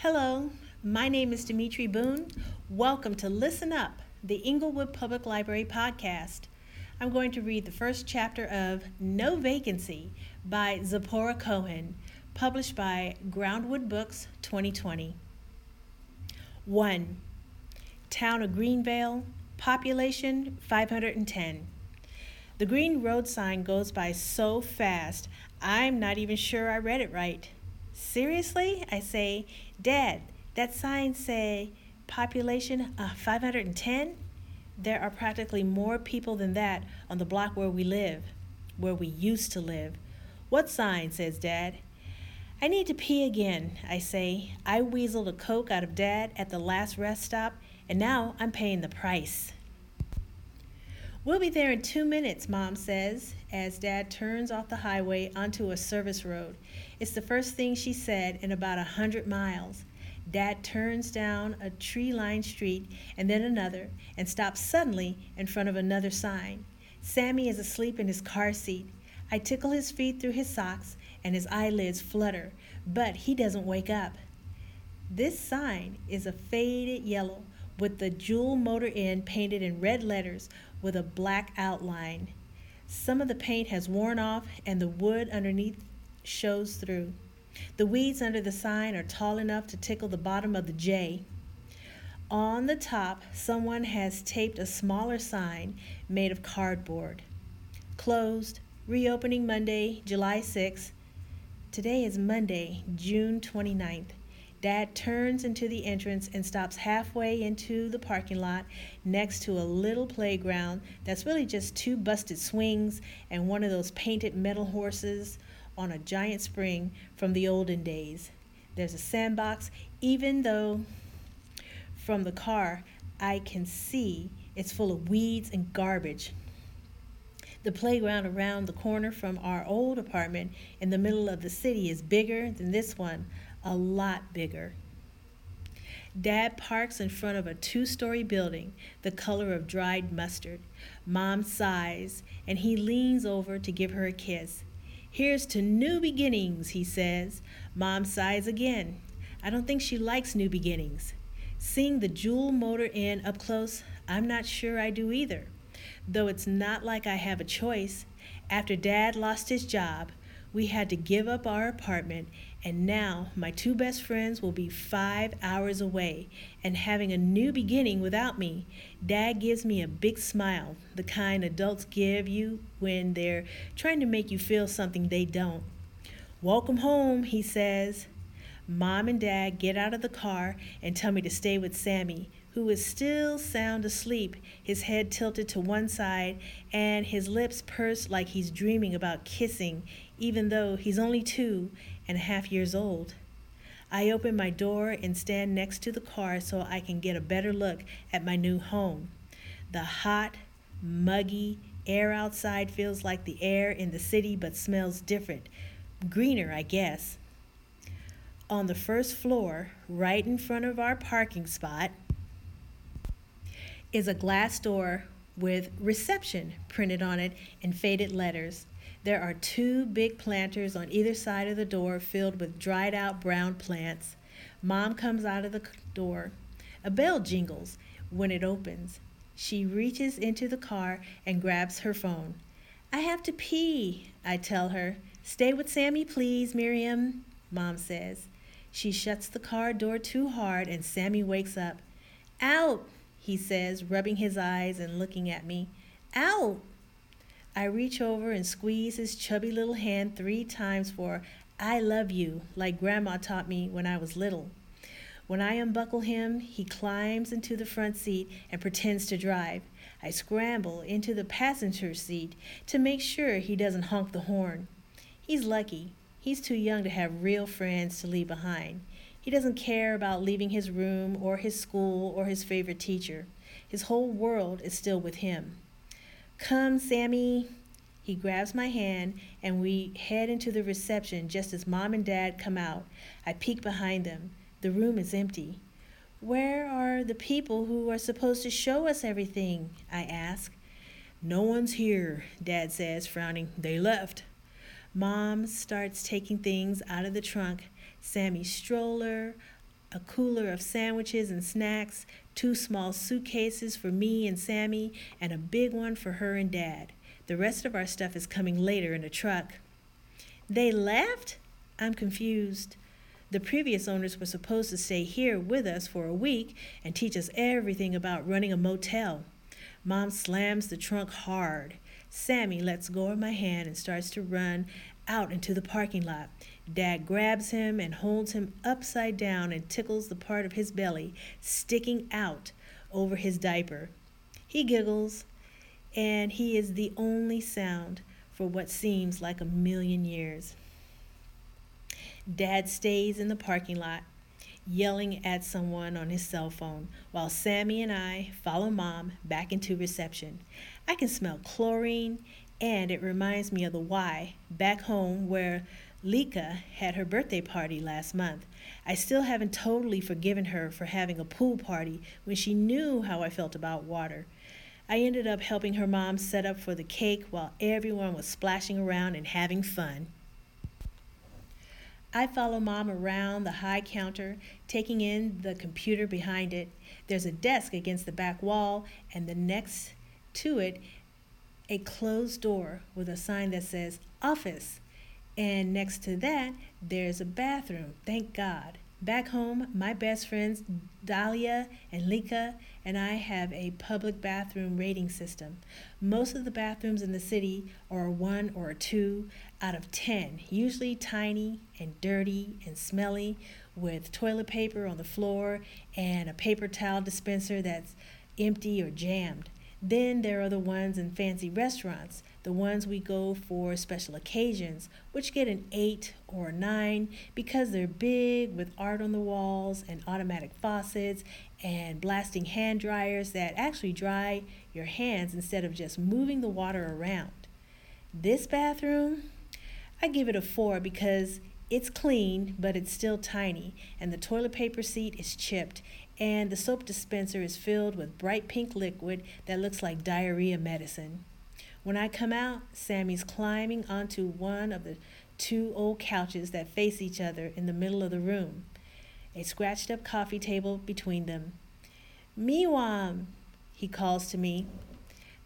Hello, my name is Dimitri Boone. Welcome to Listen Up, the Inglewood Public Library podcast. I'm going to read the first chapter of No Vacancy by Tziporah Cohen, published by Groundwood Books 2020. 1. Town of Greenvale, population 510. The green road sign goes by so fast, I'm not even sure I read it right. Seriously? I say, Dad, that sign say population uh, 510? There are practically more people than that on the block where we live, where we used to live. What sign? says Dad. I need to pee again, I say. I weaseled a Coke out of Dad at the last rest stop, and now I'm paying the price. We'll be there in two minutes, Mom says, as Dad turns off the highway onto a service road. It's the first thing she said in about a hundred miles. Dad turns down a tree lined street and then another and stops suddenly in front of another sign. Sammy is asleep in his car seat. I tickle his feet through his socks and his eyelids flutter, but he doesn't wake up. This sign is a faded yellow with the Jewel Motor Inn painted in red letters with a black outline. Some of the paint has worn off and the wood underneath shows through. The weeds under the sign are tall enough to tickle the bottom of the J. On the top, someone has taped a smaller sign made of cardboard. Closed, reopening Monday, July 6th. Today is Monday, June 29th. Dad turns into the entrance and stops halfway into the parking lot next to a little playground that's really just two busted swings and one of those painted metal horses on a giant spring from the olden days. There's a sandbox, even though from the car I can see it's full of weeds and garbage. The playground around the corner from our old apartment in the middle of the city is bigger than this one, a lot bigger. Dad parks in front of a two story building, the color of dried mustard. Mom sighs, and he leans over to give her a kiss. Here's to new beginnings, he says. Mom sighs again. I don't think she likes new beginnings. Seeing the Jewel Motor Inn up close, I'm not sure I do either. Though it's not like I have a choice. After Dad lost his job, we had to give up our apartment, and now my two best friends will be five hours away and having a new beginning without me. Dad gives me a big smile, the kind adults give you when they're trying to make you feel something they don't. Welcome home, he says. Mom and Dad get out of the car and tell me to stay with Sammy, who is still sound asleep, his head tilted to one side and his lips pursed like he's dreaming about kissing even though he's only two and a half years old. I open my door and stand next to the car so I can get a better look at my new home. The hot, muggy air outside feels like the air in the city but smells different. Greener, I guess. On the first floor, right in front of our parking spot, is a glass door with reception printed on it in faded letters. There are two big planters on either side of the door filled with dried out brown plants. Mom comes out of the door. A bell jingles when it opens. She reaches into the car and grabs her phone. I have to pee, I tell her. Stay with Sammy, please, Miriam, Mom says. She shuts the car door too hard and Sammy wakes up. Out, he says, rubbing his eyes and looking at me. Out! I reach over and squeeze his chubby little hand three times for I love you, like Grandma taught me when I was little. When I unbuckle him, he climbs into the front seat and pretends to drive. I scramble into the passenger seat to make sure he doesn't honk the horn. He's lucky. He's too young to have real friends to leave behind. He doesn't care about leaving his room or his school or his favorite teacher. His whole world is still with him. Come, Sammy. He grabs my hand and we head into the reception just as mom and dad come out. I peek behind them. The room is empty. Where are the people who are supposed to show us everything? I ask. No one's here, Dad says, frowning. They left. Mom starts taking things out of the trunk Sammy's stroller, a cooler of sandwiches and snacks, two small suitcases for me and Sammy, and a big one for her and Dad. The rest of our stuff is coming later in a truck. They left? I'm confused. The previous owners were supposed to stay here with us for a week and teach us everything about running a motel. Mom slams the trunk hard. Sammy lets go of my hand and starts to run out into the parking lot. Dad grabs him and holds him upside down and tickles the part of his belly sticking out over his diaper. He giggles, and he is the only sound for what seems like a million years. Dad stays in the parking lot, yelling at someone on his cell phone, while Sammy and I follow Mom back into reception. I can smell chlorine, and it reminds me of the Y back home where Lika had her birthday party last month. I still haven't totally forgiven her for having a pool party when she knew how I felt about water. I ended up helping her mom set up for the cake while everyone was splashing around and having fun. I follow mom around the high counter, taking in the computer behind it. There's a desk against the back wall, and the next to it, a closed door with a sign that says office. And next to that, there's a bathroom, thank God. Back home, my best friends Dahlia and Lika and I have a public bathroom rating system. Most of the bathrooms in the city are one or two out of ten, usually tiny and dirty and smelly, with toilet paper on the floor and a paper towel dispenser that's empty or jammed. Then there are the ones in fancy restaurants, the ones we go for special occasions, which get an 8 or a 9 because they're big with art on the walls and automatic faucets and blasting hand dryers that actually dry your hands instead of just moving the water around. This bathroom, I give it a 4 because it's clean, but it's still tiny, and the toilet paper seat is chipped, and the soap dispenser is filled with bright pink liquid that looks like diarrhea medicine. When I come out, Sammy's climbing onto one of the two old couches that face each other in the middle of the room, a scratched up coffee table between them. Miwam, he calls to me.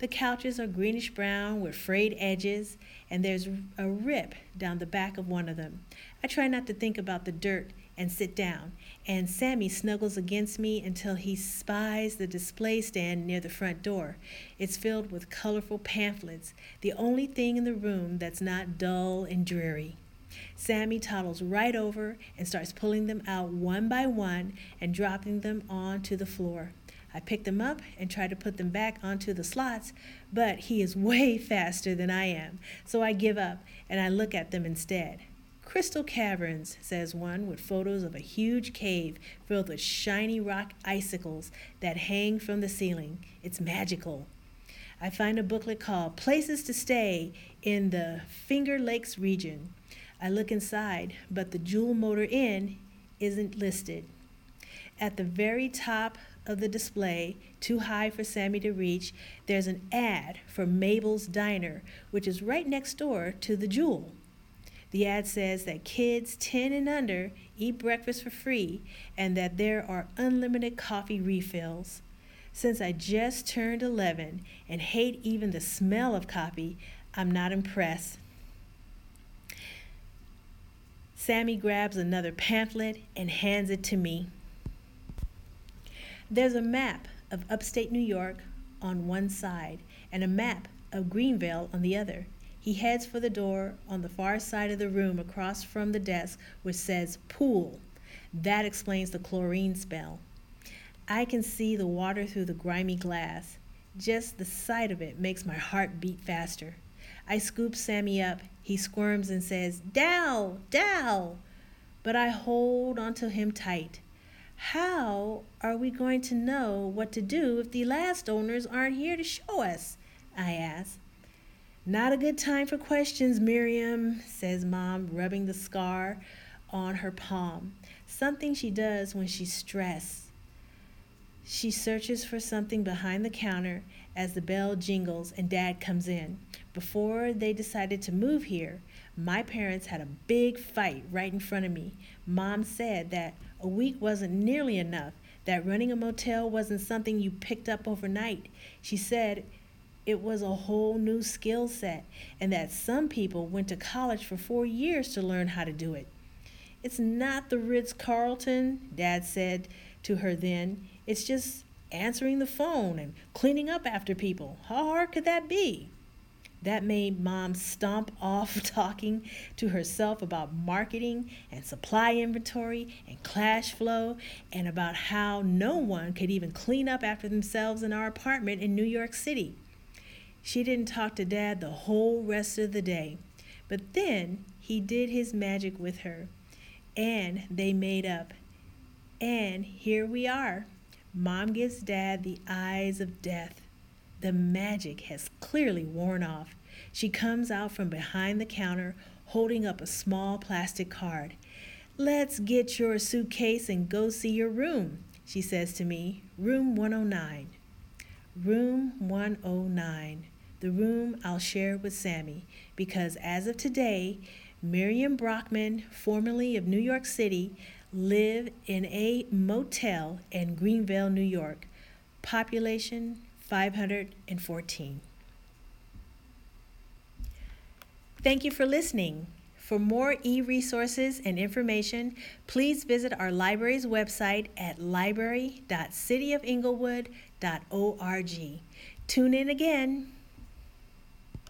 The couches are greenish brown with frayed edges, and there's a rip down the back of one of them. I try not to think about the dirt and sit down, and Sammy snuggles against me until he spies the display stand near the front door. It's filled with colorful pamphlets, the only thing in the room that's not dull and dreary. Sammy toddles right over and starts pulling them out one by one and dropping them onto the floor. I pick them up and try to put them back onto the slots, but he is way faster than I am, so I give up and I look at them instead. Crystal Caverns, says one, with photos of a huge cave filled with shiny rock icicles that hang from the ceiling. It's magical. I find a booklet called Places to Stay in the Finger Lakes region. I look inside, but the Jewel Motor Inn isn't listed. At the very top of the display, too high for Sammy to reach, there's an ad for Mabel's Diner, which is right next door to the Jewel. The ad says that kids 10 and under eat breakfast for free and that there are unlimited coffee refills. Since I just turned 11 and hate even the smell of coffee, I'm not impressed. Sammy grabs another pamphlet and hands it to me. There's a map of upstate New York on one side and a map of Greenvale on the other. He heads for the door on the far side of the room across from the desk, which says pool. That explains the chlorine smell. I can see the water through the grimy glass. Just the sight of it makes my heart beat faster. I scoop Sammy up. He squirms and says, Dal, Dal. But I hold onto him tight. How are we going to know what to do if the last owners aren't here to show us? I ask. Not a good time for questions, Miriam, says Mom, rubbing the scar on her palm. Something she does when she's stressed. She searches for something behind the counter as the bell jingles and Dad comes in. Before they decided to move here, My parents had a big fight right in front of me. Mom said that a week wasn't nearly enough, that running a motel wasn't something you picked up overnight. She said it was a whole new skill set, and that some people went to college for four years to learn how to do it. It's not the Ritz Carlton, Dad said to her then. It's just answering the phone and cleaning up after people. How hard could that be? That made mom stomp off talking to herself about marketing and supply inventory and cash flow and about how no one could even clean up after themselves in our apartment in New York City. She didn't talk to dad the whole rest of the day, but then he did his magic with her and they made up. And here we are. Mom gives dad the eyes of death. The magic has clearly worn off. She comes out from behind the counter holding up a small plastic card. Let's get your suitcase and go see your room, she says to me. Room 109. Room 109. The room I'll share with Sammy because as of today, Miriam Brockman, formerly of New York City, live in a motel in Greenvale, New York. Population 514. Thank you for listening. For more e resources and information, please visit our library's website at library.cityofinglewood.org. Tune in again.